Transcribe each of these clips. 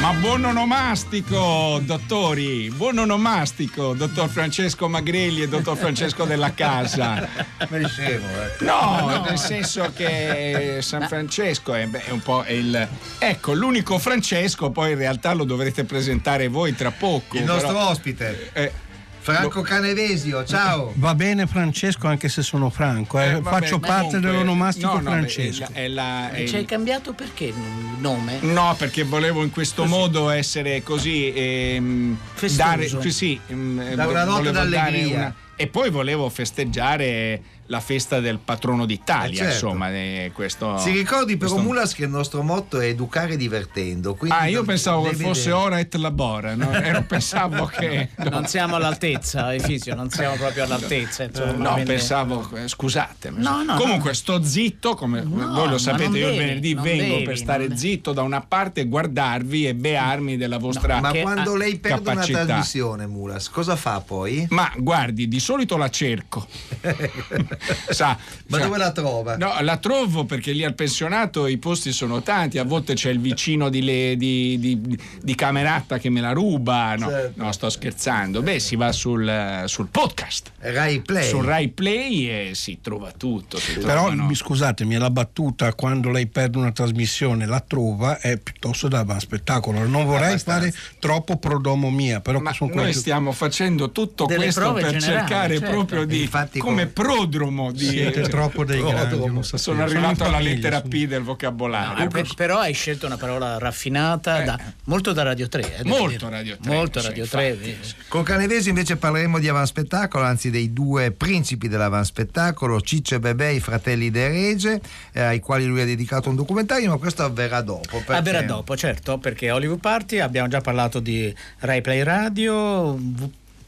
Ma buon onomastico, dottori, buon onomastico, dottor Francesco Magrelli e dottor Francesco della Casa. Scemo, eh. No, nel senso che San Francesco è, beh, è un po' il... Ecco, l'unico Francesco, poi in realtà lo dovrete presentare voi tra poco. Il nostro però- ospite. Eh, Franco Canevesio, ciao. Va bene Francesco anche se sono Franco, eh. eh, vabbè, faccio parte comunque- dell'onomastico no, no, Francesco. È la- è Ci hai il- cambiato perché il nome? No, perché volevo in questo modo essere così. ehm, dare, sì, ehm, Dare una nota d'allegria. e poi volevo festeggiare la festa del patrono d'Italia, Eh, certo. insomma, eh, questo. Si ricordi però questo- Mulas che il nostro motto è educare divertendo. quindi Ah, io pensavo che deve- fosse ora et labora, no? E non pensavo che. no. Non siamo all'altezza, Efisio, non siamo proprio all'altezza. insomma, No, quindi- pensavo, eh, scusatemi. No, no, Comunque no. sto zitto, come No, voi lo sapete, io il venerdì vengo devi, per stare zitto da una parte e guardarvi e bearmi della vostra Ma Che- quando lei perde capacità. una trasmissione, Mulas, cosa fa poi? Ma guardi, di solito la cerco. Sa, Ma cioè- dove la trova? No, la trovo perché lì al pensionato i posti sono tanti, a volte c'è il vicino di, le- di- di- di Cameratta che me la ruba. No, Certo. no, sto scherzando. Beh, si va sul, sul podcast, Rai Play. sul Rai Play e si trova tutto. si Però trovano- mi scusatemi, la battuta quando lei perde una trasmissione la trova è piuttosto da spettacolo. Non vorrei Abbastanza. fare troppo prodomo mia, però Ma sono noi quelli- stiamo facendo tutto Delle questo per generali, cercare certo. proprio di Infatti come come- prodromo di siete troppo dei Prodromo. grandi. non sapete. sono arrivato alla lettera P del No, vocabolario. eh, per- però hai scelto una parola raffinata, Eh. da- molto da Radio 3. eh, Molto dire. Radio 3, Molto Radio infatti, 3. sì. Con Canevesi invece parleremo di avanspettacolo, anzi dei due principi dell'avanspettacolo, Ciccio e Bebè, i fratelli De Rege, eh, ai quali lui ha dedicato un documentario, ma questo avverrà dopo. perché- Avverrà dopo, certo, perché Hollywood Party abbiamo già parlato di Rai Play Radio.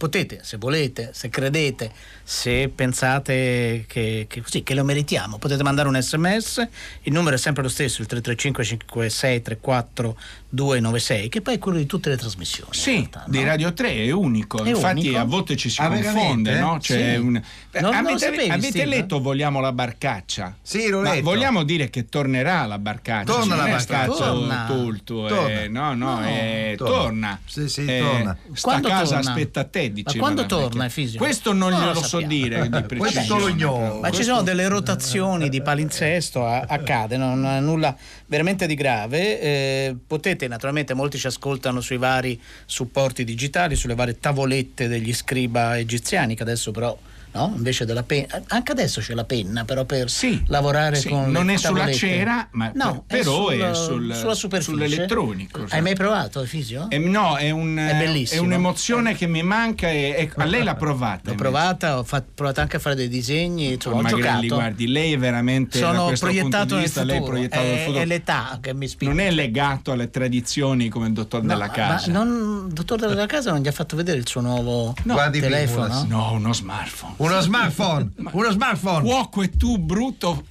Potete, se volete, se credete, se pensate che, che, così, che lo meritiamo, potete mandare un sms. Il numero è sempre lo stesso, il 335 56 34 296, che poi è quello di tutte le trasmissioni. Sì, realtà, di no? Radio 3 è unico, È infatti unico? a volte ci si Ah, confonde, no? C'è Sì. un- Non- non avete, sapevi, avete Steve? letto Vogliamo la barcaccia? Sì, l'ho Ma letto. vogliamo dire che tornerà la barcaccia? Torna non la è barcaccia. Torna. tolto, Torna. eh, no, no, No. eh, Torna. torna. Sì, sì, Eh, torna. Sta Quando casa torna? aspetta te, diceva quando la torna, vecchia. Efisio? Questo non lo glielo so dire di preciso. Questo lo ignoro. Ma ci sono delle rotazioni di palinsesto, a- accade, non è nulla veramente di grave. Eh, potete, naturalmente, molti ci ascoltano sui vari supporti digitali, sulle varie tavolette degli scriba egiziani, che adesso però. No? Invece della penna, anche adesso c'è la penna, però per Sì, lavorare sì, con. non è sulla cera, ma no, però è sul- sul- sulla superficie. sull'elettronico. Hai mai provato, Fisio? Eh, no, è, un- È bellissimo. un'emozione che mi manca e, a lei l'ha provata. L'ho provata, ho fatto- provato anche a fare dei disegni, insomma, ho Magrelli, guardi, lei è veramente Sono proiettato nel vista, lei è futuro. proiettato nel È, futuro. è l'età che mi spinge. non è legato alle tradizioni come il dottor No, della casa. Ma non, il dottor della casa non gli ha fatto vedere il suo nuovo qui, telefono? No, uno smartphone. Uno smartphone, uno smartphone. Cuoco e tu, brutto.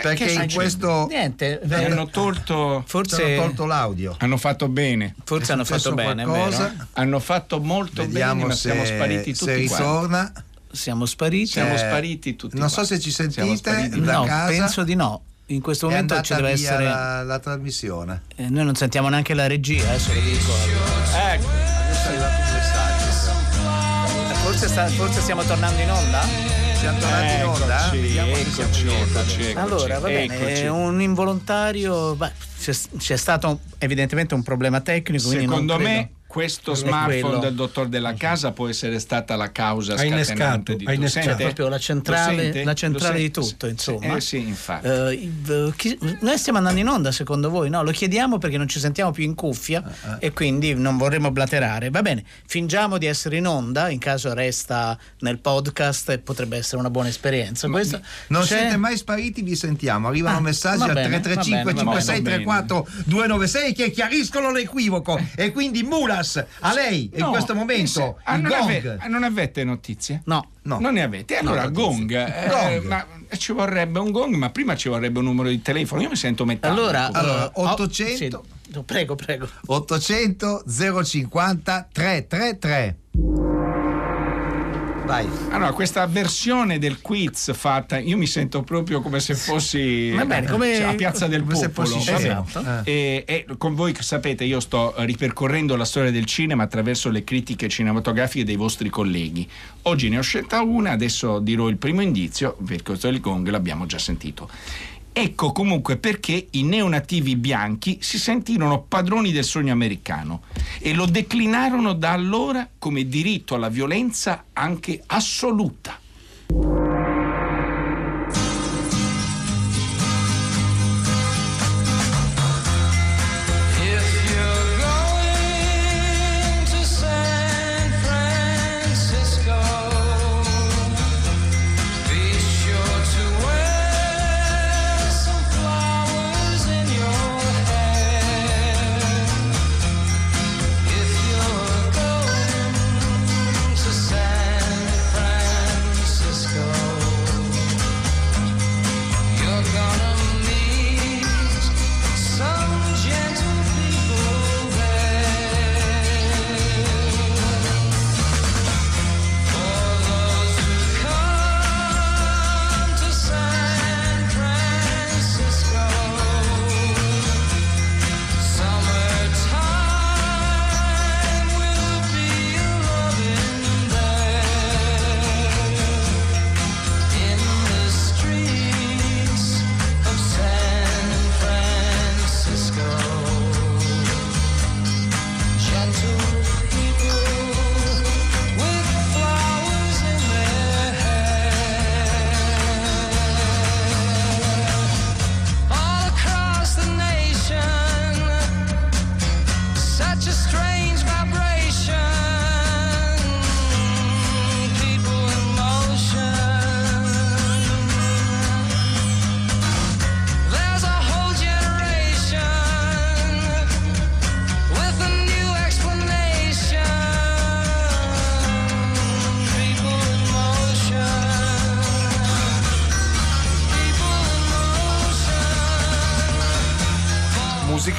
Perché in questo Niente, hanno tolto. ci hanno forse, tolto l'audio. Hanno fatto bene. forse hanno fatto bene, qualcosa? vero? Hanno fatto molto Vediamo bene, ma se, siamo spariti se tutti quanti. ritorna. Siamo spariti? Siamo Eh, spariti tutti non so quanti. se ci sentite. no, casa. penso di no. In questo È momento ci deve essere. la, la trasmissione. eh, noi non sentiamo neanche la regia, adesso lo dico. Ecco. Forse, sta- forse stiamo tornando in onda? Siamo tornati in onda? Eccoci, siamo eccoci, in onda. eccoci, eccoci, allora, va bene, eccoci. è un involontario. beh, c'è, c'è stato evidentemente un problema tecnico. quindi non Secondo credo- me questo smartphone del dottor della casa può essere stata la causa Ha innescato, scatenante di ha tutto. innescato. Sente? proprio la centrale- la centrale di tutto, insomma. Eh sì, infatti. Il- chi- noi stiamo andando in onda secondo voi? No, lo chiediamo perché non ci sentiamo più in cuffia Ah, e quindi non vorremmo blaterare. Va bene, fingiamo di essere in onda, in caso resta nel podcast e potrebbe essere una buona esperienza. Questo Non c'è- siete mai spariti, vi sentiamo. Arrivano Ah, messaggi al bene, 335 va bene, va 56 bene. 34 296 che chiariscono l'equivoco. E quindi Mulas Mulas, a lei No, in questo momento. Ah, il non, gong. ave- ah, non avete notizie? No. No. Non ne avete? Allora, No, gong. eh, Gong. ma ci vorrebbe un gong, ma prima ci vorrebbe un numero di telefono. Io mi sento metà. Allora, Allora, eh, oh, 800. sì, prego, prego. 800 050 333 Vai. Allora, questa versione del quiz fatta, io mi sento proprio come se fossi bene, come- cioè, a Piazza del Popolo. Esatto. E, e con voi sapete, io sto ripercorrendo la storia del cinema attraverso le critiche cinematografiche dei vostri colleghi. Oggi ne ho scelta una, adesso dirò il primo indizio, perché questo è il gong, l'abbiamo già sentito. Ecco comunque perché i neonativi bianchi si sentirono padroni del sogno americano e lo declinarono da allora come diritto alla violenza anche assoluta.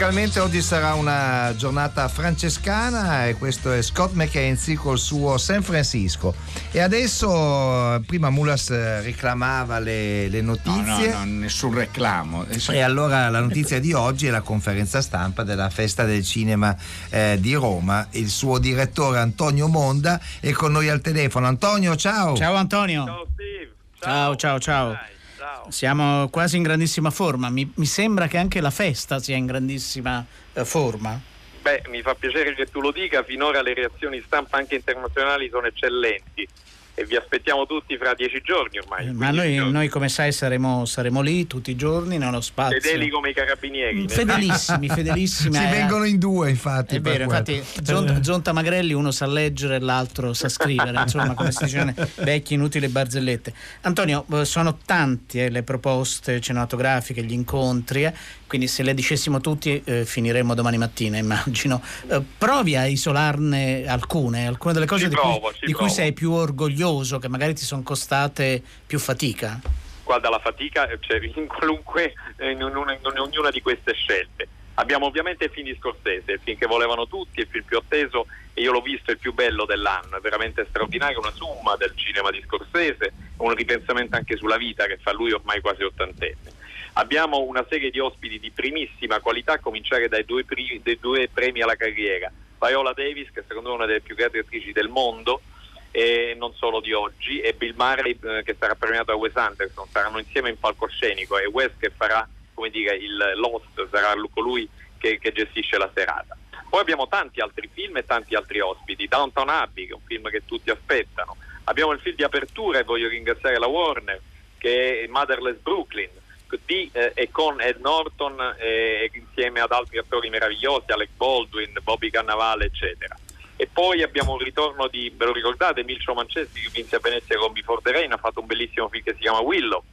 Musicalmente oggi sarà una giornata francescana e questo è Scott McKenzie col suo San Francisco. E adesso, prima Mulas eh, reclamava le, le No, notizie. no, no, nessun reclamo. Adesso- E allora la notizia di oggi è la conferenza stampa della Festa del Cinema eh, di Roma. Il suo direttore Antonio Monda è con noi al telefono. Antonio, ciao. Ciao Antonio. Ciao Steve. Ciao, ciao, ciao. Ciao. Siamo quasi in grandissima forma. Mi, mi sembra che anche la festa sia in grandissima eh, forma. Beh, mi fa piacere che tu lo dica, finora le reazioni stampa anche internazionali sono eccellenti e vi aspettiamo tutti fra dieci giorni ormai. Ma 15 noi, giorni. noi, come sai, saremo, saremo lì tutti i giorni nello spazio. Fedeli come i carabinieri. Mm, Fedelissimi, fedelissimi. Si eh, vengono in due, infatti. È vero, quello. infatti Gion- Giunta Magrelli uno sa leggere e l'altro sa scrivere, insomma come si dice, vecchie inutili barzellette. Antonio, eh, sono tante le proposte cinematografiche, gli incontri, eh, quindi se le dicessimo tutti eh, finiremmo domani mattina, immagino. Eh, provi a isolarne alcune, alcune delle cose Ci di, provo, cui, di cui sei più orgoglioso, che magari ti sono costate più fatica. Guarda, la fatica c'è in qualunque, eh, in, una- in ognuna di queste scelte. Abbiamo ovviamente il film di Scorsese, il film che volevano tutti, il film più atteso e io l'ho visto, il più bello dell'anno, è veramente straordinario, una summa del cinema di Scorsese, un ripensamento anche sulla vita che fa lui ormai quasi ottantenne. Abbiamo una serie di ospiti di primissima qualità, a cominciare dai due, pri- dai due premi alla carriera. Viola Davis, che secondo me è una delle più grandi attrici del mondo, e non solo di oggi, e Bill Murray eh, che sarà premiato da Wes Anderson, saranno insieme in palcoscenico e Wes che farà come dire, il l'host, sarà lu- colui che, che gestisce la serata. Poi abbiamo tanti altri film e tanti altri ospiti, Downton Abbey, che è un film che tutti aspettano. Abbiamo il film di apertura e voglio ringraziare la Warner, che è Motherless Brooklyn, di eh, e con Ed Norton eh, insieme ad altri attori meravigliosi, Alec Baldwin, Bobby Cannavale, eccetera. E poi abbiamo un ritorno di, ve lo ricordate, Milcio Mancessi che vinse a Venezia con Before the Rain, ha fatto un bellissimo film che si chiama Willow.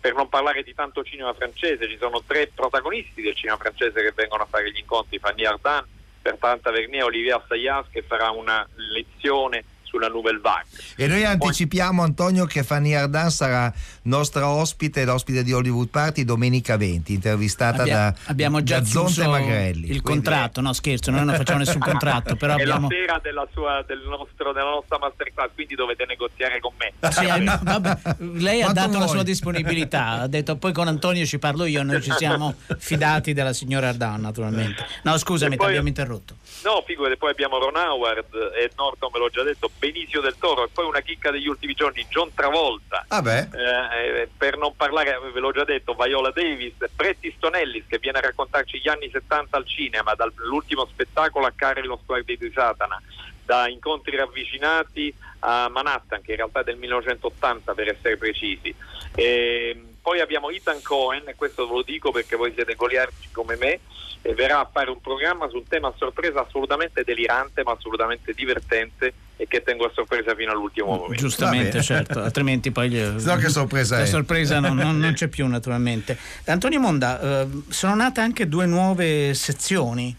Per non parlare di tanto cinema francese, ci sono tre protagonisti del cinema francese che vengono a fare gli incontri, Fanny Ardant, per Tanta Vernier, Olivier Assayas che farà una lezione sulla Nouvelle Vague. E noi anticipiamo Antonio che Fanny Ardan sarà nostra ospite, l'ospite di Hollywood Party domenica 20, intervistata Abbia- da, abbiamo già da Zonta chiuso e Magrelli. il Quindi- contratto, no scherzo, noi non facciamo nessun contratto, però È abbiamo... la sera della, sua, del nostro, della nostra masterclass, quindi dovete negoziare con me. Sì, eh, no, vabbè, lei ha Quanto dato la vuoi? sua disponibilità, ha detto poi con Antonio ci parlo io, noi ci siamo fidati della signora Ardan naturalmente. No scusami, E ti poi- abbiamo interrotto. No, figurate, poi abbiamo Ron Howard e Norton, ve l'ho già detto, Benicio del Toro e poi una chicca degli ultimi giorni, John Travolta. Vabbè, Eh, per non parlare, ve l'ho già detto, Viola Davis, Pretty Stonellis che viene a raccontarci gli anni 70 al cinema, dall'ultimo spettacolo a Carri lo sguardo di Satana, da incontri ravvicinati a Manhattan, che in realtà è del 1980 per essere precisi. E, poi abbiamo Ethan Cohen, e questo ve lo dico perché voi siete goliardici come me, e verrà a fare un programma su un tema a sorpresa assolutamente delirante ma assolutamente divertente e che tengo a sorpresa fino all'ultimo momento. Giustamente, certo, altrimenti poi... gli- So che sorpresa La è. sorpresa non, non- non c'è più naturalmente. Antonio Monda, eh, sono nate anche due nuove sezioni.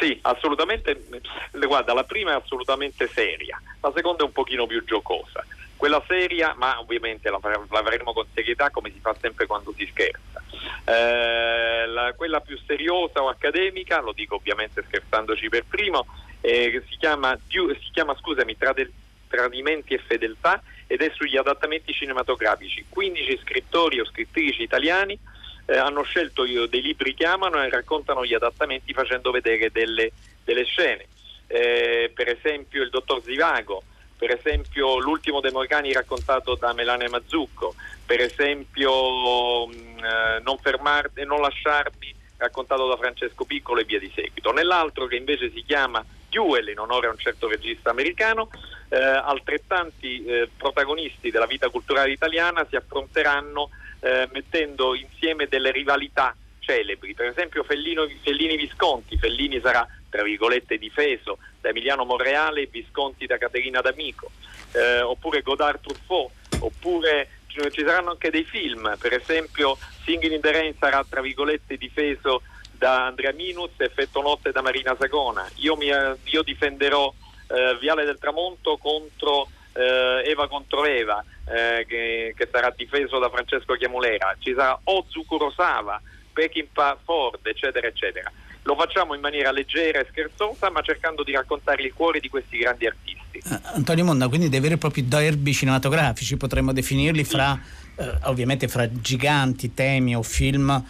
Sì, assolutamente. Guarda, la prima è assolutamente seria, la seconda è un pochino più giocosa. Quella seria, ma ovviamente la, la faremo con serietà come si fa sempre quando si scherza. Eh, la- quella più seriosa o accademica, lo dico ovviamente scherzandoci per primo, eh, si, chiama, si chiama, scusami, Trade- Tradimenti e Fedeltà ed è sugli adattamenti cinematografici. 15 scrittori o scrittrici italiani eh, hanno scelto dei libri che amano e raccontano gli adattamenti facendo vedere delle, delle scene. Eh, per esempio il dottor Zivago, per esempio l'ultimo dei Morgani raccontato da Melania Mazzucco, per esempio mh, eh, non, fermarti, non lasciarmi raccontato da Francesco Piccolo e via di seguito. Nell'altro che invece si chiama Duel in onore a un certo regista americano, eh, altrettanti eh, protagonisti della vita culturale italiana si affronteranno eh, mettendo insieme delle rivalità celebri, per esempio Fellino, Fellini Visconti, Fellini sarà tra virgolette difeso da Emiliano Monreale e Visconti da Caterina D'Amico, eh, oppure Godard Truffaut, oppure ci saranno anche dei film, per esempio Singing in the Rain sarà tra virgolette difeso da Andrea Minus e Effetto Notte da Marina Sagona, io, mi, io difenderò eh, Viale del Tramonto contro eh, Eva contro Eva, eh, che, che sarà difeso da Francesco Chiamulera, ci sarà Ozu Kurosawa, Peckinpah Ford, eccetera, eccetera. Lo facciamo in maniera leggera e scherzosa, ma cercando di raccontare il cuore di questi grandi artisti. Eh, Antonio Monda, quindi dei veri e propri derby cinematografici, potremmo definirli fra, eh, ovviamente fra giganti temi o film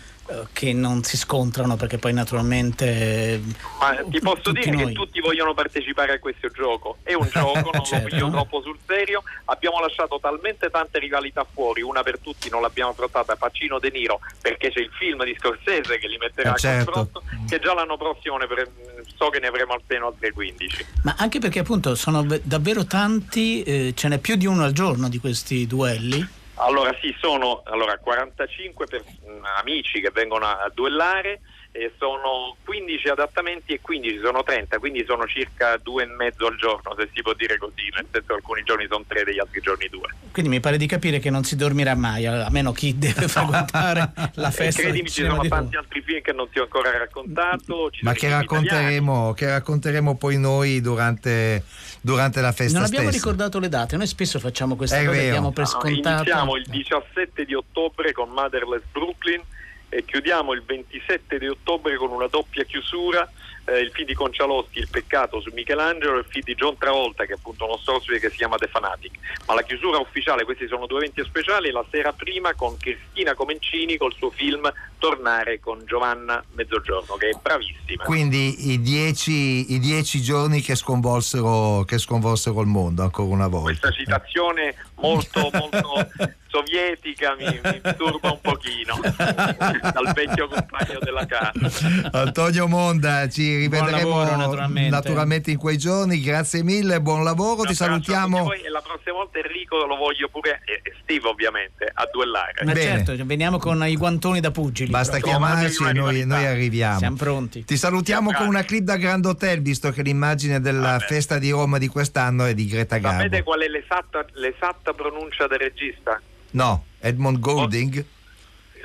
che non si scontrano perché poi naturalmente... eh, Ma ti posso tutti dire noi- che tutti vogliono partecipare a questo gioco. È un gioco, non Certo. lo piglio troppo sul serio. Abbiamo lasciato talmente tante rivalità fuori, una per tutti non l'abbiamo trattata, Pacino De Niro, perché c'è il film di Scorsese che li metterà Eh, a certo. confronto, che già l'anno prossimo ne pre- so che ne avremo almeno altre 15. Ma anche perché appunto sono ve- davvero tanti, eh, ce n'è più di uno al giorno di questi duelli. Allora sì, sono allora, 45 per- mh, amici che vengono a, a duellare e sono 15 adattamenti e 15 sono 30, quindi sono circa due e mezzo al giorno, se si può dire così, nel senso alcuni giorni sono tre, degli altri giorni due. Quindi mi pare di capire che non si dormirà mai, a meno chi deve frequentare la E festa del credimi, ci sono di tanti altri film che non ti ho ancora raccontato. ci ma che racconteremo, che racconteremo poi noi durante, durante la festa Non abbiamo stessa. ricordato le date, noi spesso facciamo questa È cosa, vero. diamo per No, scontato. Iniziamo il 17 di ottobre con Motherless Brooklyn e chiudiamo il 27 di ottobre con una doppia chiusura, eh, il film di Concialoschi, Il peccato su Michelangelo e il film di John Travolta che è appunto uno ospite che si chiama The Fanatic. Ma la chiusura ufficiale, questi sono due eventi speciali, la sera prima con Cristina Comencini col suo film Tornare con Giovanna Mezzogiorno che è bravissima. Quindi i dieci, i dieci giorni che sconvolsero, che sconvolsero il mondo ancora una volta. Questa citazione molto molto sovietica mi, mi turba un pochino dal vecchio compagno della casa. Antonio Monda, ci rivedremo lavoro, naturalmente. naturalmente in quei giorni. Grazie mille, buon lavoro, Un ti salutiamo. E la prossima volta Enrico lo voglio pure, e e Steve ovviamente, a duellare. Ma Bene. certo, veniamo con i guantoni da pugili. Basta chiamarci e noi, noi arriviamo. Siamo pronti. Ti salutiamo con una clip da Grand Hotel, visto che l'immagine della Vabbè. festa di Roma di quest'anno è di Greta Sapete Garbo. qual è l'esatta, l'esatta pronuncia del regista? No, Edmond Golding.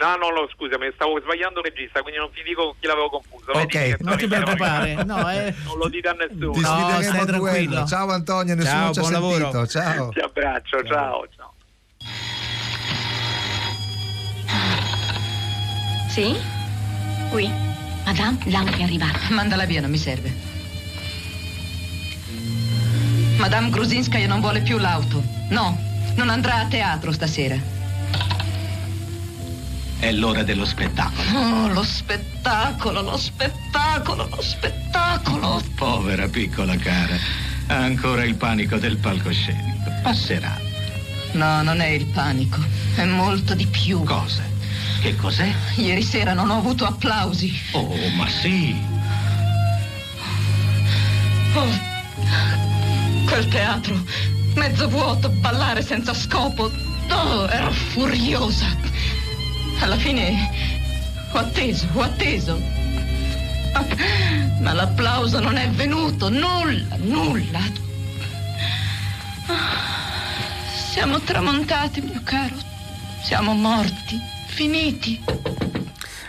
No, no, no, scusami, stavo sbagliando il regista, quindi non ti dico chi l'avevo confuso. Ok. Non ti preoccupare, no, eh. Non lo dite a nessuno. Ti No, sfideremo stai a duello. tranquillo. Ciao Antonio, nessuno Ciao, ci ha buon lavoro. sentito. Ciao. Ti abbraccio, ciao, ciao. Sì? Oui. Madame, l'auto è arrivata. Mandala via, non mi serve. Madame Gruzinskaya non vuole più l'auto. No, non andrà a teatro stasera. È l'ora dello spettacolo. Oh, lo spettacolo, lo spettacolo, lo spettacolo. Povera piccola cara, ha ancora il panico del palcoscenico. Passerà. No, non è il panico, è molto di più. Cosa? Che cos'è? Ieri sera non ho avuto applausi. Oh, ma sì. Oh, quel teatro, mezzo vuoto, ballare senza scopo. Oh, ero furiosa. Alla fine ho atteso, ho atteso. Ma l'applauso non è venuto, nulla, nulla. Siamo tramontati, mio caro. Siamo morti, finiti.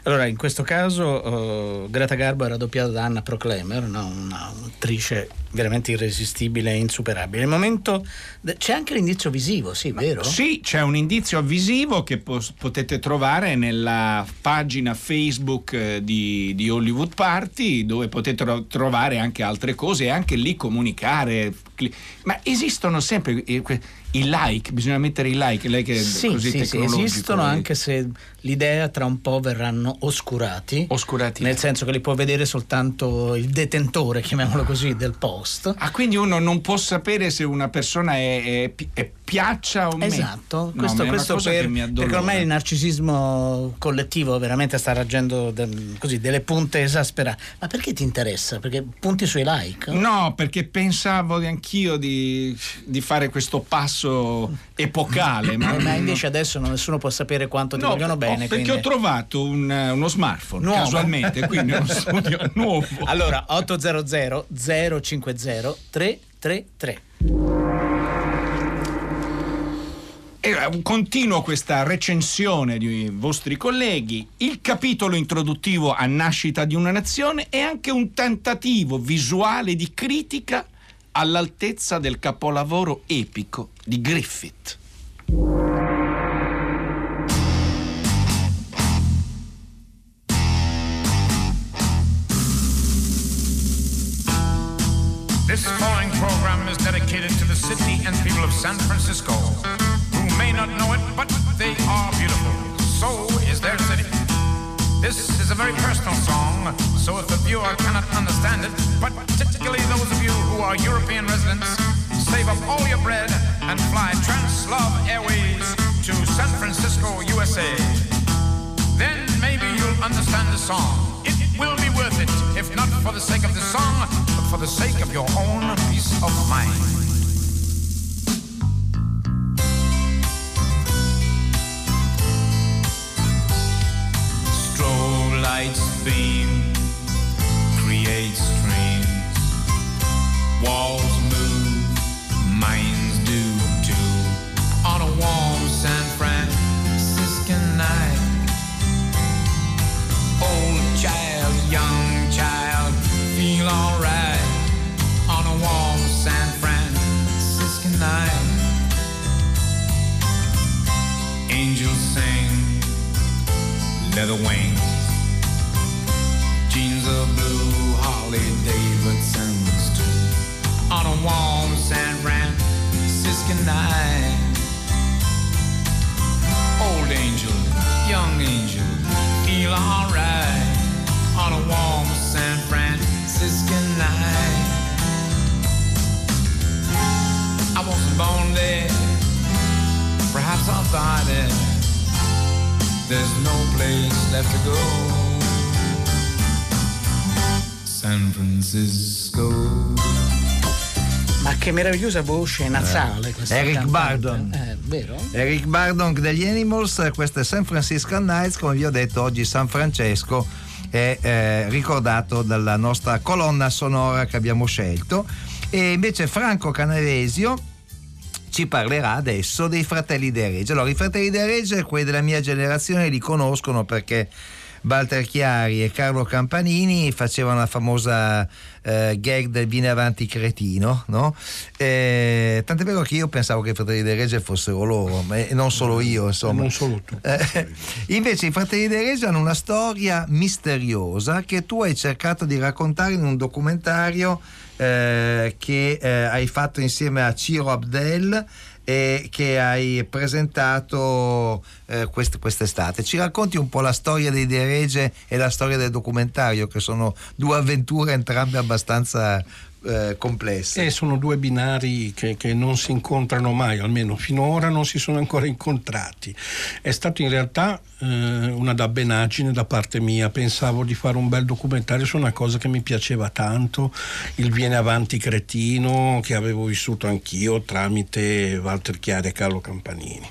Allora, in questo caso eh, Greta Garbo era doppiata da Anna Proclemer, no? una un'attrice veramente irresistibile e insuperabile. Il momento de- c'è anche l'indizio visivo, sì, vero? Sì, c'è un indizio visivo che pos- potete trovare nella pagina Facebook eh, di, di Hollywood Party, dove potete tro- trovare anche altre cose e anche lì comunicare. Cli- Ma esistono sempre eh, que- i like, bisogna mettere i like, lei che è Sì, così sì, sì, esistono anche se l'idea tra un po' verranno oscurati. Oscurati. Nel senso che li può vedere soltanto il detentore, chiamiamolo così, del post. Ah, quindi uno non può sapere se una persona è, è è piaccia o meno. Esatto, No, questo, questo per- perché ormai il narcisismo collettivo veramente sta raggiungendo de- così, delle punte esasperate. Ma perché ti interessa? Perché punti sui like? No, perché pensavo anch'io di, di fare questo passo epocale. Ma, Eh, ma invece adesso non- nessuno può sapere quanto ti No, vogliono bene. perché quindi- ho trovato un- uno smartphone Nuovo? casualmente, quindi uno studio nuovo. Allora, 800 050 333. E eh, continuo questa recensione di vostri colleghi. Il capitolo introduttivo a Nascita di una nazione è anche un tentativo visuale di critica all'altezza del capolavoro epico di Griffith. This following program is dedicated to the city and people of San Francisco, viewer cannot understand it, but particularly those of you who are European residents, save up all your bread and fly Translove Airways to San Francisco, USA. Then maybe you'll understand the song. It will be worth it, if not for the sake of the song, but for the sake of your own peace of mind. Lights beam, create streams. Walls move, minds do too. On a warm San Francisco night. Old child, young child, feel alright. On a warm San Francisco night. Angels sing, leather wings. Jeans of blue, Harley Davidson's too. On a warm San Francisco night. Old angel, young angel, feel alright. On a warm San Francisco night. I wasn't born there, perhaps I'll die there. There's no place left to go. San Francisco. Ma che meravigliosa voce nasale questa Eric cantante. Bardon. Eh, vero? Eric Bardon degli Animals, questo è San Francisco Nights, come vi ho detto oggi San Francesco è eh, ricordato dalla nostra colonna sonora che abbiamo scelto e invece Franco Canavesio ci parlerà adesso dei fratelli De Regge. Allora, i fratelli De Regge, quelli della mia generazione, li conoscono perché Walter Chiari e Carlo Campanini facevano la famosa eh, gag del viene avanti cretino, no? Eh, tant'è vero che io pensavo che i fratelli De Regge fossero loro, ma- e non solo io, insomma. Non solo tu. Eh, invece i fratelli De Regge hanno una storia misteriosa che tu hai cercato di raccontare in un documentario eh, che eh, hai fatto insieme a Ciro Abdel e che hai presentato eh, quest- quest'estate. Ci racconti un po' la storia dei De Regge e la storia del documentario, che sono due avventure entrambe abbastanza eh, complesse. E sono due binari che, che non si incontrano mai, almeno finora non si sono ancora incontrati. È stato in realtà eh, una dabbenaggine da parte mia, pensavo di fare un bel documentario su una cosa che mi piaceva tanto, il Viene Avanti Cretino, che avevo vissuto anch'io tramite Walter Chiari e Carlo Campanini.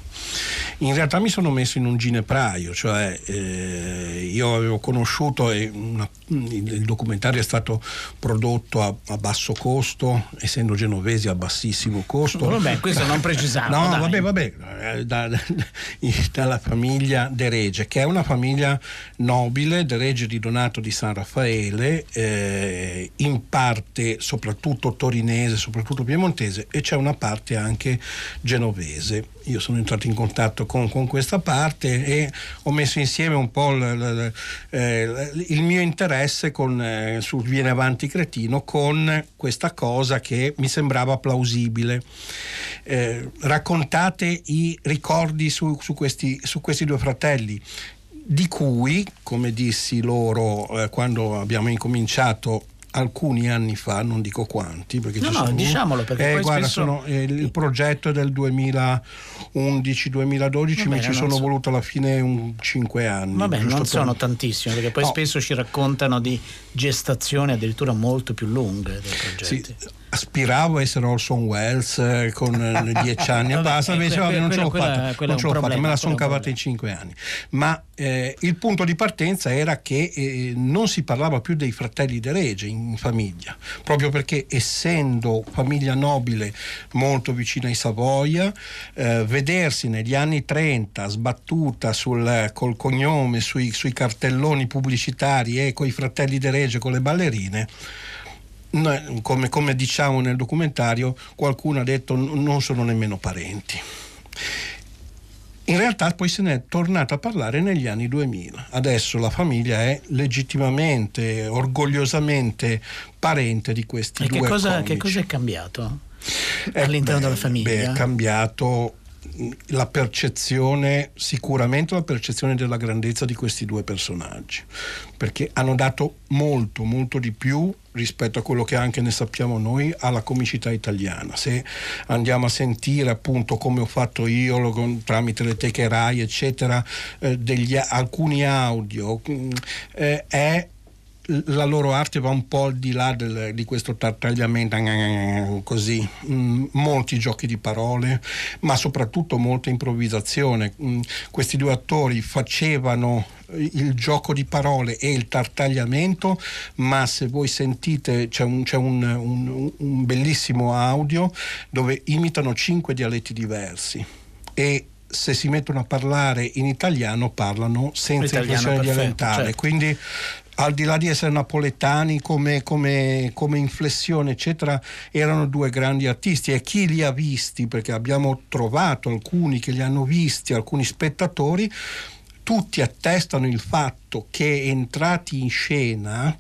In realtà mi sono messo in un ginepraio, cioè eh, io avevo conosciuto e una- il documentario è stato prodotto a, a basso costo, essendo genovesi a bassissimo costo. Vabbè, questo non precisiamo, No, dai. vabbè, vabbè, eh, da- dalla famiglia De Regge, che è una famiglia nobile, De Regge di Donato di San Raffaele, eh, in parte soprattutto torinese, soprattutto piemontese, e c'è una parte anche genovese. Io sono entrato in contatto con, con questa parte e ho messo insieme un po' l- l- eh, il mio interesse con, eh, sul Viene Avanti Cretino con questa cosa che mi sembrava plausibile. Eh, raccontate i ricordi su, su questi, su questi due fratelli di cui, come dissi loro eh, quando abbiamo incominciato alcuni anni fa, non dico quanti, perché No, no, diciamolo, perché Eh, guarda, spesso- sono, eh, il progetto del 2011-2012, Va mi bene, ci sono so- voluto alla fine un 5 anni. Vabbè, non per- sono tantissimi, perché poi No. spesso ci raccontano di gestazioni addirittura molto più lunghe dei progetti. Sì, aspiravo a essere Orson Welles eh, con eh, 10 anni e basta, eh, invece vabbè, non ce l'ho fatta, non ce l'ho fatta, me la sono cavata in 5 anni. Ma eh, il punto di partenza era che eh, non si parlava più dei fratelli De Regge in famiglia, proprio perché essendo famiglia nobile molto vicina ai Savoia, eh, vedersi negli anni 30 sbattuta sul, col cognome sui, sui cartelloni pubblicitari e con i fratelli De Regge con le ballerine come, come diciamo nel documentario, qualcuno ha detto "N- non sono nemmeno parenti. In realtà poi se ne è tornato a parlare negli anni 2000. Adesso la famiglia è legittimamente, orgogliosamente parente di questi E due che cosa, comici. che cosa è cambiato Eh, all'interno beh, della famiglia? Beh, è cambiato la percezione, sicuramente la percezione della grandezza di questi due personaggi, perché hanno dato molto, molto di più rispetto a quello che anche ne sappiamo noi alla comicità italiana. Se andiamo a sentire appunto come ho fatto io lo- tramite le teche Rai, eccetera, eh, degli, alcuni audio, mh, eh, è la loro arte va un po' al di là del- di questo tartagliamento così, Mm, molti giochi di parole, ma soprattutto molta improvvisazione. Mm, questi due attori facevano il gioco di parole e il tartagliamento, ma se voi sentite c'è un, c'è un- un- un bellissimo audio dove imitano cinque dialetti diversi e se si mettono a parlare in italiano parlano senza inflessione perfetto, dialettale. certo. Quindi al di là di essere napoletani come, come- come inflessione, eccetera, erano due grandi artisti e chi li ha visti, perché abbiamo trovato alcuni che li hanno visti, alcuni spettatori, tutti attestano il fatto che entrati in scena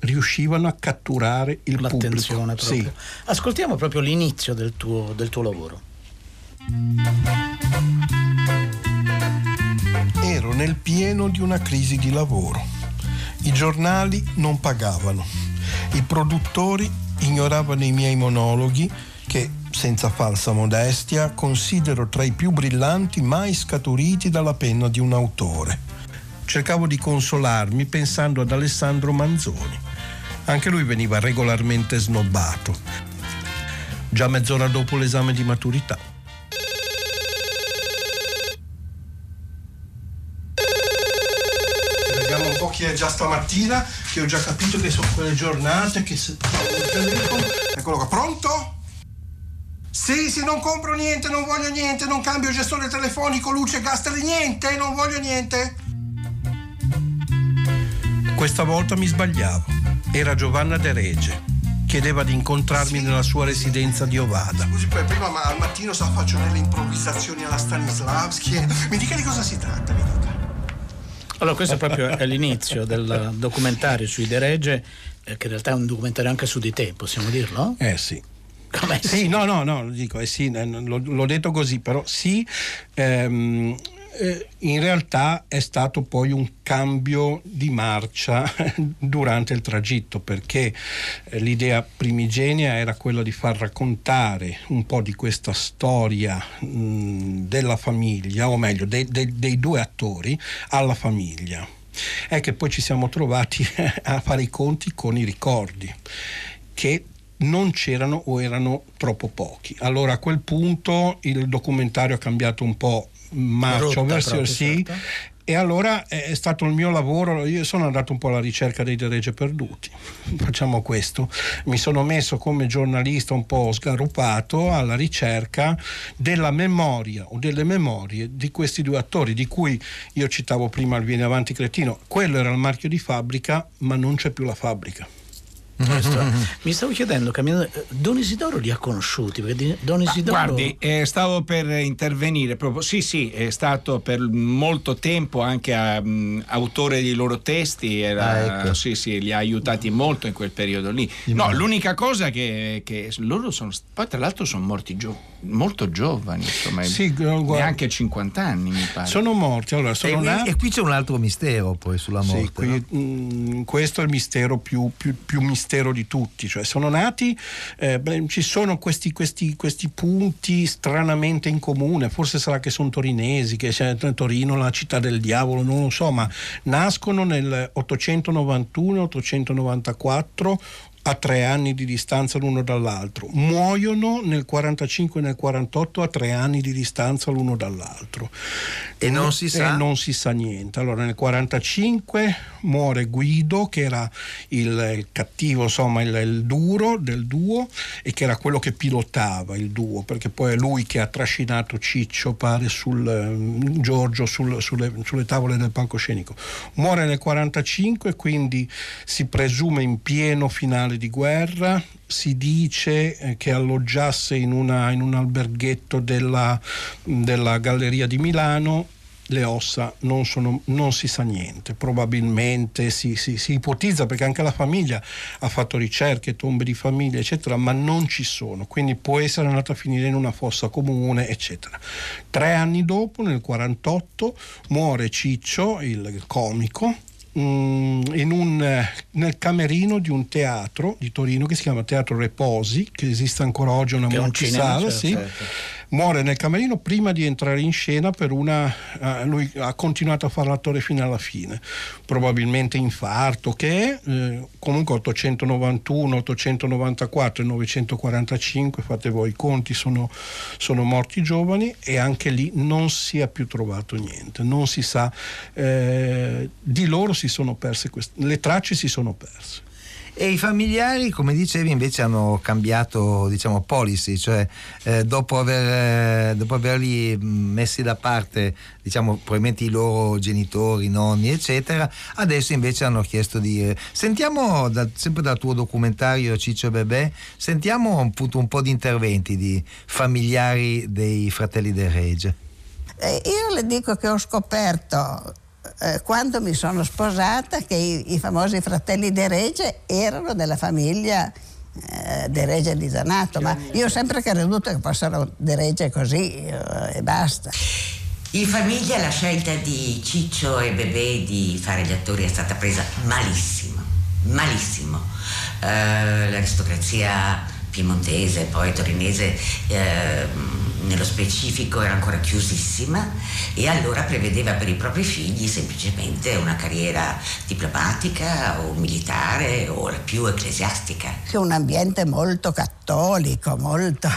riuscivano a catturare il L'attenzione pubblico. proprio. Ascoltiamo proprio l'inizio del tuo, del tuo lavoro. Ero nel pieno di una crisi di lavoro. I giornali non pagavano. I produttori ignoravano i miei monologhi che, senza falsa modestia, considero tra i più brillanti mai scaturiti dalla penna di un autore. Cercavo di consolarmi pensando ad Alessandro Manzoni. Anche lui veniva regolarmente snobbato. Già mezz'ora dopo l'esame di maturità. È già stamattina, che ho già capito che sono quelle giornate che se... Eccolo qua, pronto? Sì, sì, non compro niente, non voglio niente, non cambio gestore telefonico, luce, gas, niente, non voglio niente. Questa volta mi sbagliavo. Era Giovanna De Rege. Chiedeva di incontrarmi nella sua residenza di Ovada. Scusi, poi prima ma al mattino sa faccio delle improvvisazioni alla Stanislavski. Mi dica di cosa si tratta, mi dica. Allora, questo è proprio è l'inizio del documentario sui De Regge, eh, che in realtà è un documentario anche su di te, possiamo dirlo? Eh sì. Sì, no, no, no, dico, eh sì, l'ho, l'ho detto così, però sì, ehm, eh, in realtà è stato poi un cambio di marcia durante il tragitto perché eh, l'idea primigenia era quella di far raccontare un po' di questa storia mh, della famiglia, o meglio dei, dei- dei due attori alla famiglia. È che poi ci siamo trovati a fare i conti con i ricordi che non c'erano o erano troppo pochi. Allora a quel punto il documentario ha cambiato un po' marcia, Rotta verso proprio, sì, certo. e allora è stato il mio lavoro, io sono andato un po' alla ricerca dei Deregge perduti, facciamo questo, mi sono messo come giornalista un po' sgarrupato alla ricerca della memoria o delle memorie di questi due attori, di cui io citavo prima il Viene Avanti Cretino, quello era il marchio di fabbrica, ma non c'è più la fabbrica. Questo- Mi stavo chiedendo, camminando, eh, Don Isidoro li ha conosciuti? Perché Don Isidoro... Guardi, eh, stavo per intervenire proprio. Sì, sì, è stato per molto tempo anche a, mh, autore dei loro testi. Era, Ah, ecco. Sì, sì, li ha aiutati molto in quel periodo lì. No, l'unica cosa che, che loro sono. Poi, tra l'altro, sono morti gio- molto giovani, insomma, Sì, guarda- neanche 50 anni, mi pare. Sono morti, allora sono E, nati... e qui c'è un altro mistero poi sulla Sì, morte. qui, no? mh, questo è il mistero più, più- più mistero di tutti, cioè sono nati, eh, beh, ci sono questi, questi- questi punti stranamente in comune, forse sarà che sono torinesi, che c'è Torino la città del diavolo, non lo so, ma nascono nel 891-894 a tre anni di distanza l'uno dall'altro, muoiono nel 45 e nel 48 a tre anni di distanza l'uno dall'altro. E non si sa? Non si sa niente. Allora nel 45 muore Guido che era il cattivo, insomma il, il duro del duo e che era quello che pilotava il duo, perché poi è lui che ha trascinato Ciccio, pare, sul ehm, Giorgio sul- sulle, sulle tavole del palcoscenico. Muore nel 45, quindi si presume in pieno finale di guerra. Si dice eh, che alloggiasse in, una- in un alberghetto della, della Galleria di Milano le ossa non, sono, non si sa niente, probabilmente si, si- si ipotizza perché anche la famiglia ha fatto ricerche, tombe di famiglia, eccetera, ma non ci sono, quindi può essere andata a finire in una fossa comune, eccetera. Tre anni dopo, nel 48, muore Ciccio, il comico, un, eh, nel camerino di un teatro di Torino che si chiama Teatro Reposi, che esiste ancora oggi, una multisala, certo, sì. certo. Muore nel camerino prima di entrare in scena per una eh, lui ha continuato a fare l'attore fino alla fine. Probabilmente infarto che è eh, comunque 891 894 e 945 fate voi i conti sono, sono morti giovani e anche lì non si è più trovato niente. Non si sa eh, di loro si sono perse queste, le tracce si sono perse E i familiari, come dicevi, invece hanno cambiato diciamo, policy, cioè eh, dopo, aver, eh, dopo averli messi da parte diciamo, probabilmente i loro genitori, nonni, eccetera, adesso invece hanno chiesto di... sentiamo, da- sempre dal tuo documentario Ciccio Bebè, sentiamo appunto un po' di interventi di familiari dei fratelli del Regge. Eh, io le dico che ho scoperto eh, quando mi sono sposata che i, i famosi fratelli De Regge erano della famiglia eh, De Regge di Zanato, ma io ho sempre creduto che fossero De Regge così eh, e basta. In famiglia la scelta di Ciccio e Bebè di fare gli attori è stata presa malissimo, malissimo. Eh, l'aristocrazia piemontese, poi torinese, eh, nello specifico era ancora chiusissima e allora prevedeva per i propri figli semplicemente una carriera diplomatica o militare o la più ecclesiastica. Che è un ambiente molto cattolico, molto,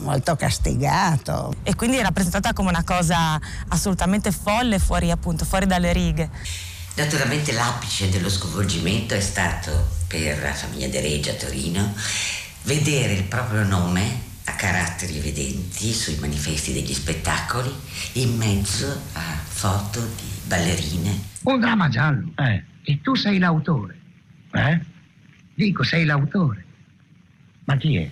molto castigato. E quindi era presentata come una cosa assolutamente folle, fuori appunto, fuori dalle righe. Naturalmente l'apice dello sconvolgimento è stato per la famiglia De Reggia a Torino vedere il proprio nome a caratteri evidenti sui manifesti degli spettacoli in mezzo a foto di ballerine. Un dramma giallo. E tu sei l'autore. Eh? Dico, sei l'autore. Ma chi è?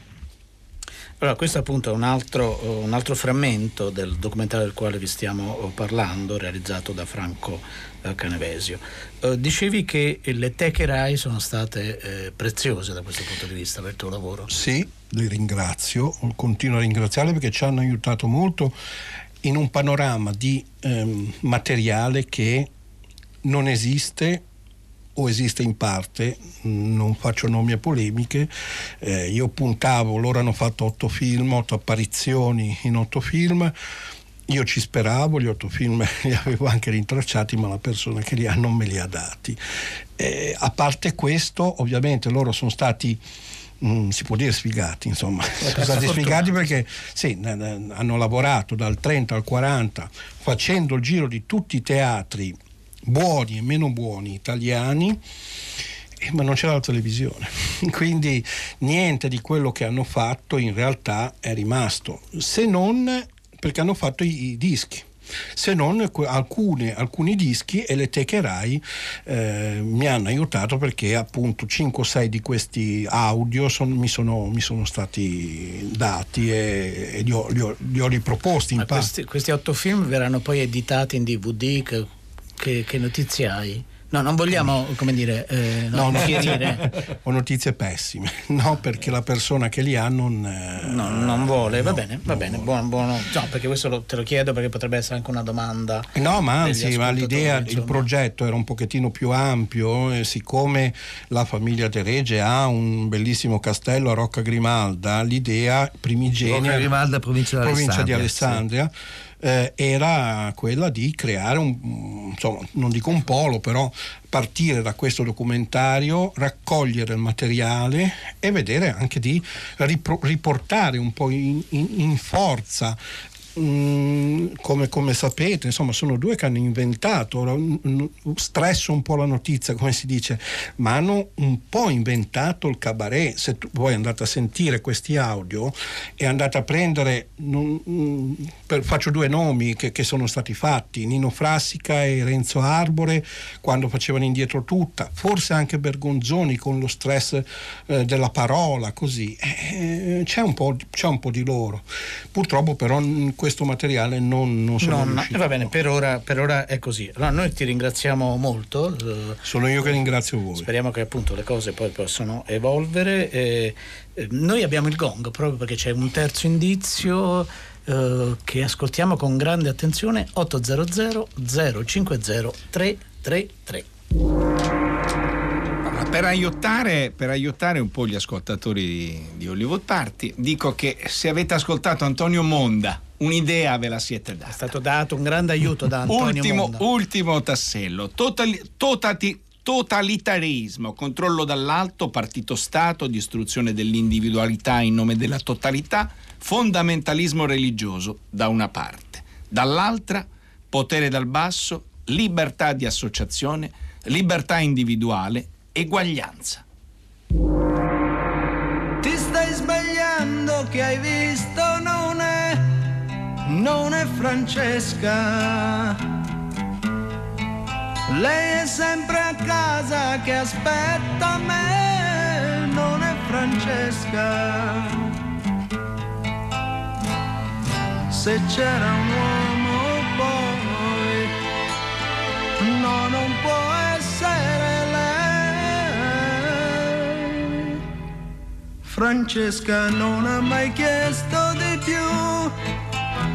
Allora, questo appunto è un altro, un altro frammento del documentario del quale vi stiamo eh, parlando, realizzato da Franco eh, Canevesio. Eh, dicevi che le teche RAI sono state preziose da questo punto di vista per il tuo lavoro. Sì, li ringrazio, continuo a ringraziarli perché ci hanno aiutato molto in un panorama di ehm, materiale che non esiste o esiste in parte, mh, non faccio nomi a polemiche, eh, io puntavo, loro hanno fatto otto film, otto apparizioni in otto film, io ci speravo, gli otto film li avevo anche rintracciati, ma la persona che li ha non me li ha dati. Eh, a parte questo, ovviamente loro sono stati mm, si può dire sfigati, insomma, sono stati sfigati perché sì, hanno lavorato dal 30 al 40 facendo il giro di tutti i teatri buoni e meno buoni italiani eh, ma non c'era la televisione quindi niente di quello che hanno fatto in realtà è rimasto se non perché hanno fatto i, i dischi se non alcune- alcuni dischi e le teche Rai eh, mi hanno aiutato perché appunto 5 o 6 di questi audio son- mi, sono, mi sono stati dati e, e li, ho, li ho- li ho riproposti in parte. questi, questi otto film verranno poi editati in DVD? Che, che- che notizie hai? No, non vogliamo, come dire, eh, No, no, no, infierire. ho notizie pessime, no, perché la persona che li ha non, eh, No, non vuole, va bene, va bene, buono, buono. No, perché questo lo- te lo chiedo perché potrebbe essere anche una domanda. No, ma anzi, ma l'idea, il insomma. progetto era un pochettino più ampio e siccome la famiglia De Rege ha un bellissimo castello a Rocca Grimalda, l'idea primigenia Rocca Grimalda, provincia di provincia di Alessandria, Alessandria, eh, era quella di creare un, insomma, non dico un polo, però partire da questo documentario, raccogliere il materiale e vedere anche di riportare un po' in, in- in forza. Mm, come, come sapete, insomma, sono due che hanno inventato, stresso un po' la notizia, come si dice, ma hanno un po' inventato il cabaret. Se tu, voi andate a sentire questi audio e andate a prendere, non- mm, per- faccio due nomi che, che sono stati fatti, Nino Frassica e Renzo Arbore, quando facevano indietro tutta, forse anche Bergonzoni con lo stress eh, della parola, così. Eh, c'è, un po', c'è un po' di loro. Purtroppo però mm, questo materiale non, non sono No, va bene, per ora, per ora è così. Allora, noi ti ringraziamo molto. eh, Sono io che ringrazio voi. Speriamo che appunto le cose poi possano evolvere. eh, noi abbiamo il gong proprio perché c'è un terzo indizio eh, che ascoltiamo con grande attenzione 800 050 333. Per aiutare, per aiutare un po' gli ascoltatori di, di Hollywood Party, dico che se avete ascoltato Antonio Monda, un'idea ve la siete data. È stato dato un grande aiuto da Antonio ultimo, Monda. ultimo tassello. Totali- totati- totalitarismo, controllo dall'alto, partito Stato, distruzione dell'individualità in nome della totalità, fondamentalismo religioso da una parte, dall'altra potere dal basso, libertà di associazione, libertà individuale, eguaglianza. Ti stai sbagliando che hai visto non è, non è Francesca. Lei è sempre a casa che aspetta me, non è Francesca. Se c'era un uomo Francesca non ha mai chiesto di più.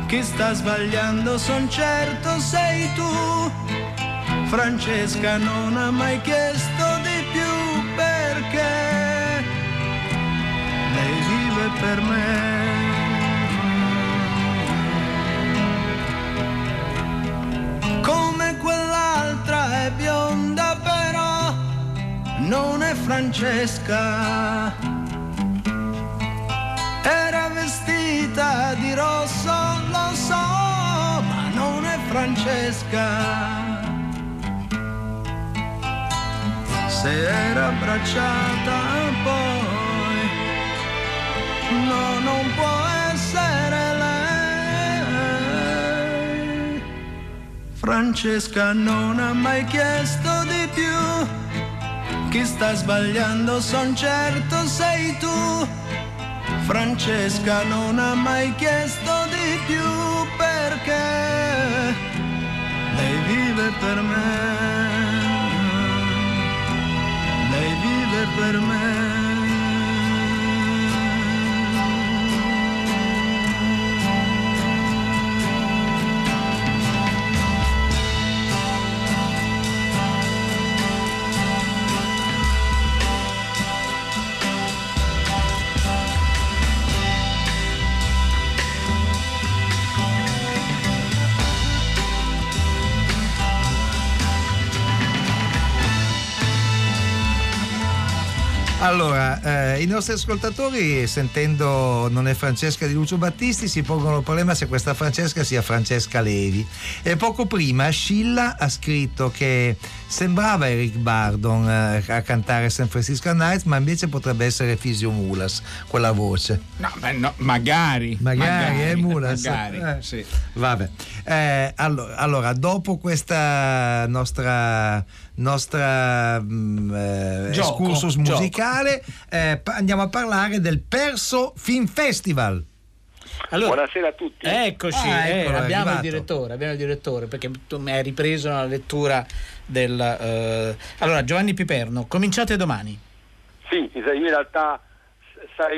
Chi sta sbagliando son certo sei tu. Francesca non ha mai chiesto di più perché lei vive per me. Come quell'altra è bionda però non è Francesca. Francesca. Se era abbracciata poi, no, non può essere lei. Francesca non ha mai chiesto di più. Chi sta sbagliando, son certo sei tu. Francesca non ha mai chiesto di più. Vive per me. Lei vive per me. Allora, eh, i nostri ascoltatori, sentendo Non è Francesca di Lucio Battisti, si pongono il problema se questa Francesca sia Francesca Levi. E poco prima Scilla ha scritto che sembrava Eric Bardon eh, a cantare San Francisco Nights, ma invece potrebbe essere Fisio Mulas, quella voce. No, beh, no, magari. Magari, eh, Mulas. Magari, Eh. sì. Vabbè. Eh, allora, allora, dopo questa nostra nostra mm, eh, Gioco, excursus gioco. musicale eh, andiamo a parlare del Perso Film Festival Buonasera a tutti. Eccoci, Ah, eh, eccolo, è abbiamo il direttore, abbiamo il direttore perché tu mi hai ripreso la lettura del... eh, Allora, Giovanni Piperno, cominciate domani. Sì, io in realtà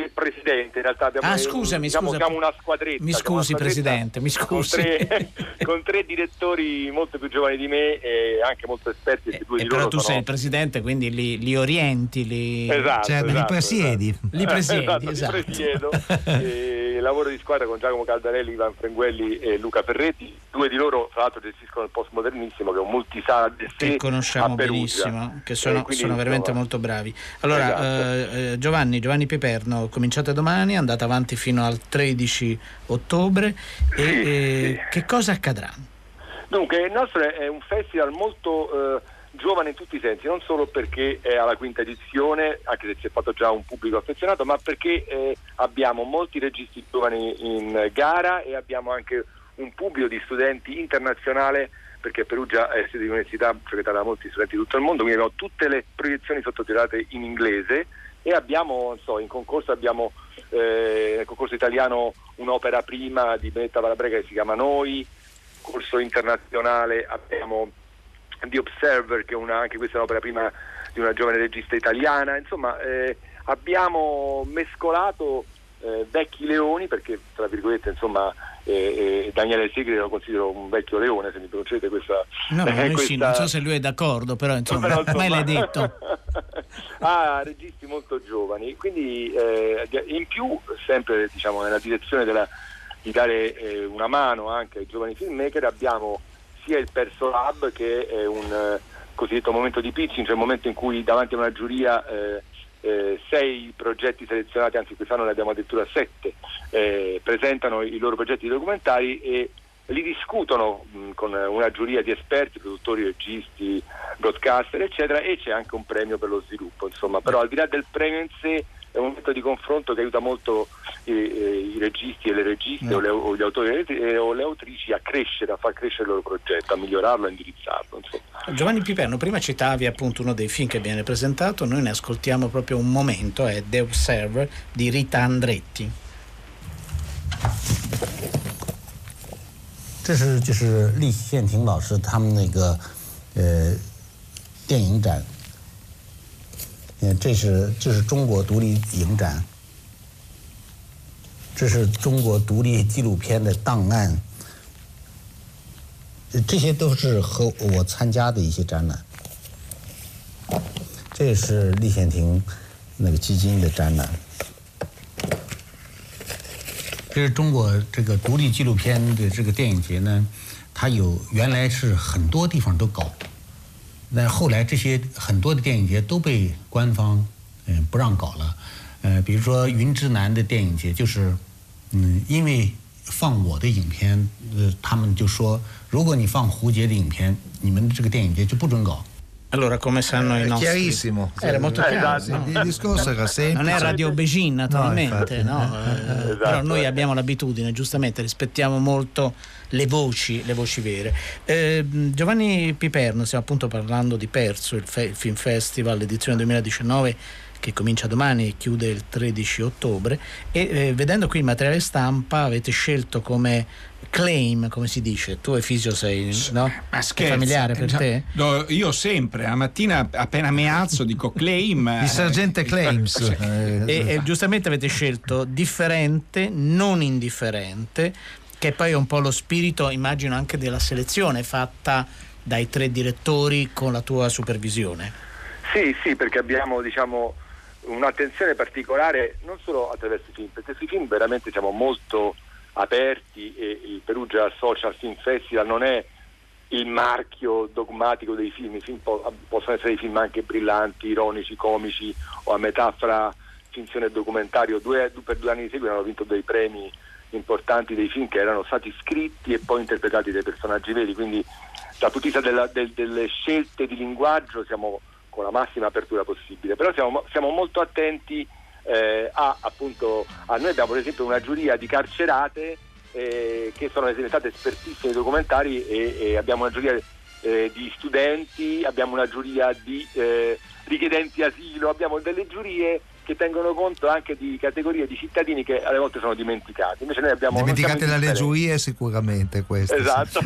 il presidente, in realtà abbiamo Ah, scusami, diciamo, scusa. siamo una squadretta. Mi scusi, squadretta presidente, mi Con scusi. tre, con tre direttori molto più giovani di me e anche molto esperti, Eh, di però loro tu sono... sei il presidente, quindi li, li orienti, li... Esatto, cioè li esatto, presiedi Li presiedi, esatto, esatto. li presiedo. E lavoro di squadra con Giacomo Caldarelli, Ivan Frenguelli e Luca Ferretti. Due di loro, tra l'altro, gestiscono il postmodernissimo, che è un multisala sé che conosciamo benissimo, che sono, E sono veramente molto bravi. Allora, Esatto. eh, eh, Giovanni, Giovanni Piperno, cominciate domani, andate avanti fino al 13 ottobre. E eh, che cosa accadrà? Dunque, il nostro è- è un festival molto eh, giovane in tutti i sensi, non solo perché è alla quinta edizione, anche se si è fatto già un pubblico affezionato, ma perché eh, abbiamo molti registi giovani in gara e abbiamo anche un pubblico di studenti internazionale perché Perugia è sede di università frequentata da molti studenti di tutto il mondo, quindi abbiamo tutte le proiezioni sottotitolate in inglese e abbiamo, so, in concorso abbiamo eh, nel concorso italiano un'opera prima di Benetta Valabrega che si chiama Noi, corso internazionale abbiamo The Observer che è una, anche questa è un'opera prima di una giovane regista italiana, insomma eh, abbiamo mescolato eh, vecchi leoni perché tra virgolette insomma eh, eh, Daniele Segre lo considero un vecchio leone se mi concedete questa, No, eh, noi sì, questa- non so se lui è d'accordo, però insomma, Però, insomma- maledetto. ah, registi molto giovani, quindi eh, in più, sempre diciamo, nella direzione della- di dare eh, una mano anche ai giovani filmmaker, abbiamo sia il Perso Lab che è un eh, cosiddetto momento di pitching, cioè il momento in cui davanti a una giuria eh, eh, sei progetti selezionati, anzi quest'anno ne abbiamo addirittura sette, eh, presentano i loro progetti documentari e li discutono mh, con una giuria di esperti, produttori, registi, broadcaster, eccetera, e c'è anche un premio per lo sviluppo. Insomma, però al di là del premio in sé è un momento di confronto che aiuta molto i, i registi e le registe o, le- o gli autori e le- e- o le autrici a crescere, a far crescere il loro progetto, a migliorarlo, a indirizzarlo. Insomma. Giovanni Piperno, prima citavi appunto uno dei film che viene presentato, noi ne ascoltiamo proprio un momento, è The Observer di Rita Andretti. 这是就是厉宪庭老师他们那个呃电影展，呃，这是这是中国独立影展，这是中国独立纪录片的档案，这些都是和我参加的一些展览。这是立宪庭那个基金的展览。这是中国这个独立纪录片的这个电影节呢，它有原来是很多地方都搞，那后来这些很多的电影节都被官方嗯、不让搞了，呃，比如说云之南的电影节，就是嗯，因为放我的影片，呃，他们就说，如果你放胡杰的影片，你们这个电影节就不准搞。Allora, come sanno i È nostri... chiarissimo. Era molto Eh, chiaro. esatto. no? Il discorso era semplice. Non è Radio Begin, naturalmente, No, no. Eh, Esatto, però noi eh. abbiamo l'abitudine, giustamente, rispettiamo molto le voci, le voci vere. Eh, Giovanni Piperno, stiamo appunto parlando di Perso, il, fe- il Film Festival, edizione 2019 che comincia domani e chiude il 13 ottobre e eh, vedendo qui il materiale stampa avete scelto come claim, come si dice, tu Efisio sei no? Ma È familiare per eh, te? no, io sempre, a mattina appena mi alzo dico claim. Il sergente Claims. Eh, E, e giustamente avete scelto differente, non indifferente, che poi è un po' lo spirito, immagino, anche della selezione fatta dai tre direttori con la tua supervisione. Sì, sì, perché abbiamo diciamo, un'attenzione particolare non solo attraverso i film, perché sui film veramente siamo molto aperti e il Perugia Social Film Festival non è il marchio dogmatico dei film, i film po- possono essere film anche brillanti, ironici, comici o a metà fra finzione e documentario. Due, per due anni di seguito hanno vinto dei premi importanti dei film che erano stati scritti e poi interpretati dai personaggi veri, quindi dal punto di vista della- del- delle scelte di linguaggio siamo con la massima apertura possibile, però siamo, siamo molto attenti eh, a appunto a noi abbiamo per esempio una giuria di carcerate eh, che sono diventate espertissime di documentari e, e abbiamo una giuria eh, di studenti, abbiamo una giuria di eh, richiedenti asilo, abbiamo delle giurie che tengono conto anche di categorie di cittadini che alle volte sono dimenticati. Invece noi abbiamo Dimenticate dalle giurie sicuramente questo. sì. Esatto.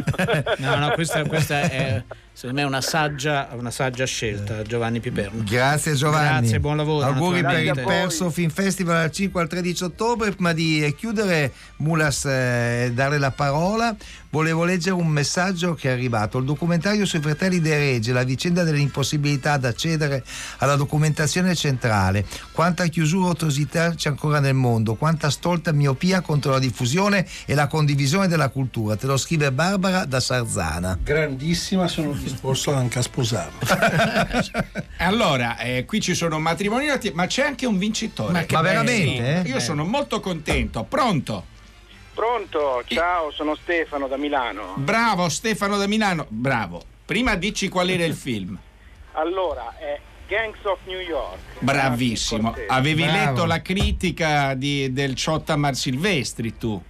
No, no, questa, questa è secondo me una saggia, una saggia scelta, Giovanni Piperno. Grazie Giovanni. Grazie, buon lavoro. Auguri per il. Perso Film Festival dal 5 al 13 ottobre. Prima di chiudere, Mulas, eh, dare la parola, volevo leggere un messaggio che è arrivato. Il documentario sui fratelli De Rege, la vicenda dell'impossibilità ad accedere alla documentazione centrale. Quanta chiusura e ottusità c'è ancora nel mondo, quanta stolta miopia contro la diffusione e la condivisione della cultura. Te lo scrive Barbara da Sarzana. Grandissima, sono disposto anche a sposarlo. Allora, eh, qui ci sono matrimoniati, ma c'è anche un vincitore. Ma Ma veramente, eh? Io sono molto contento. Pronto? Pronto, ciao, sono Stefano da Milano. Bravo Stefano da Milano. Bravo. Prima dici qual era il film. Allora, è Gangs of New York. Bravissimo. Avevi Bravo. letto la critica di- del Ciotta Mar Silvestri tu.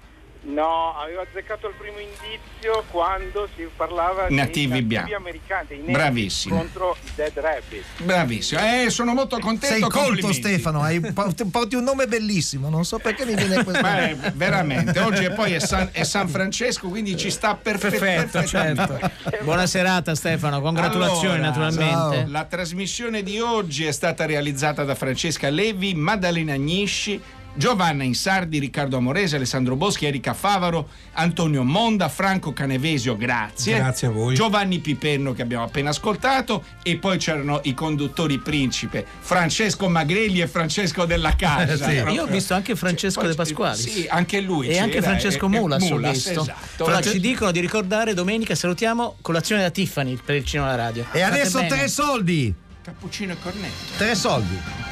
No, avevo azzeccato il primo indizio quando si parlava Nativi dei bianchi. americani, Bravissimo. contro i Dead Rabbit. Bravissimo. Eh, sono molto contento. Sei colto. Stefano, hai, porti un nome bellissimo, non so perché mi viene questo. È veramente, oggi e poi è San, è San Francesco, quindi ci sta perfetto. Perfetto, certo. Buona serata Stefano, congratulazioni Allora, naturalmente. La trasmissione di oggi è stata realizzata da Francesca Levi, Maddalena Agnisci, Giovanna Insardi, Riccardo Amorese, Alessandro Boschi, Erika Favaro, Antonio Monda, Franco Canevesio, grazie. Grazie a voi. Giovanni Piperno che abbiamo appena ascoltato e poi c'erano i conduttori principe, Francesco Magrelli e Francesco della Casa. Sì. Proprio. Io ho visto anche Francesco Poi- De Pasquali. Sì, anche lui. E c'era, anche Francesco Mulas, ho visto. esatto. Allora, ci dicono di ricordare domenica salutiamo colazione da Tiffany per il cinema alla radio. E State adesso bene. tre soldi. Cappuccino e cornetto. Tre soldi.